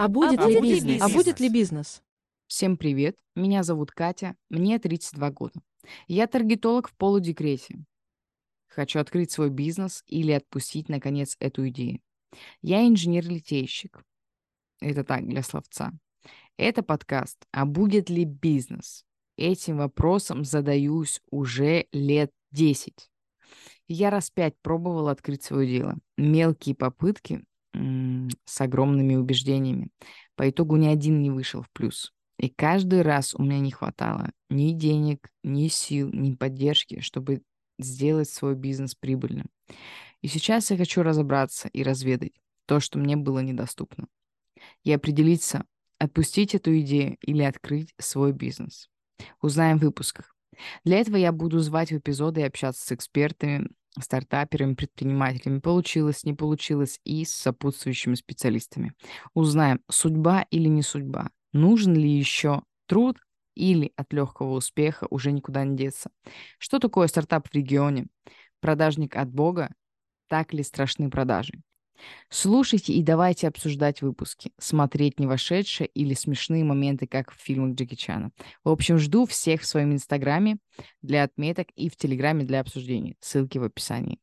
А будет, А ли, будет ли бизнес? А бизнес? будет ли бизнес? Всем привет, меня зовут Катя, мне 32 года. Я таргетолог в полудекрете. Хочу открыть свой бизнес или отпустить, наконец, эту идею. Я инженер-литейщик. Это так, для словца. Это подкаст «А будет ли бизнес?» Этим вопросом задаюсь уже лет 10. Я раз пять пробовала открыть свое дело. Мелкие попытки с огромными убеждениями. По итогу ни один не вышел в плюс. И каждый раз у меня не хватало ни денег, ни сил, ни поддержки, чтобы сделать свой бизнес прибыльным. И сейчас я хочу разобраться и разведать то, что мне было недоступно. И определиться, отпустить эту идею или открыть свой бизнес. Узнаем в выпусках. Для этого я буду звать в эпизоды и общаться с экспертами, стартаперами, предпринимателями. Получилось, не получилось и с сопутствующими специалистами. Узнаем, судьба или не судьба. Нужен ли еще труд или от легкого успеха уже никуда не деться. Что такое стартап в регионе? Продажник от Бога? Так ли страшны продажи? Слушайте и давайте обсуждать выпуски, смотреть не вошедшие или смешные моменты, как в фильмах Джеки Чана. В общем, жду всех в своем инстаграме для отметок и в телеграме для обсуждений. Ссылки в описании.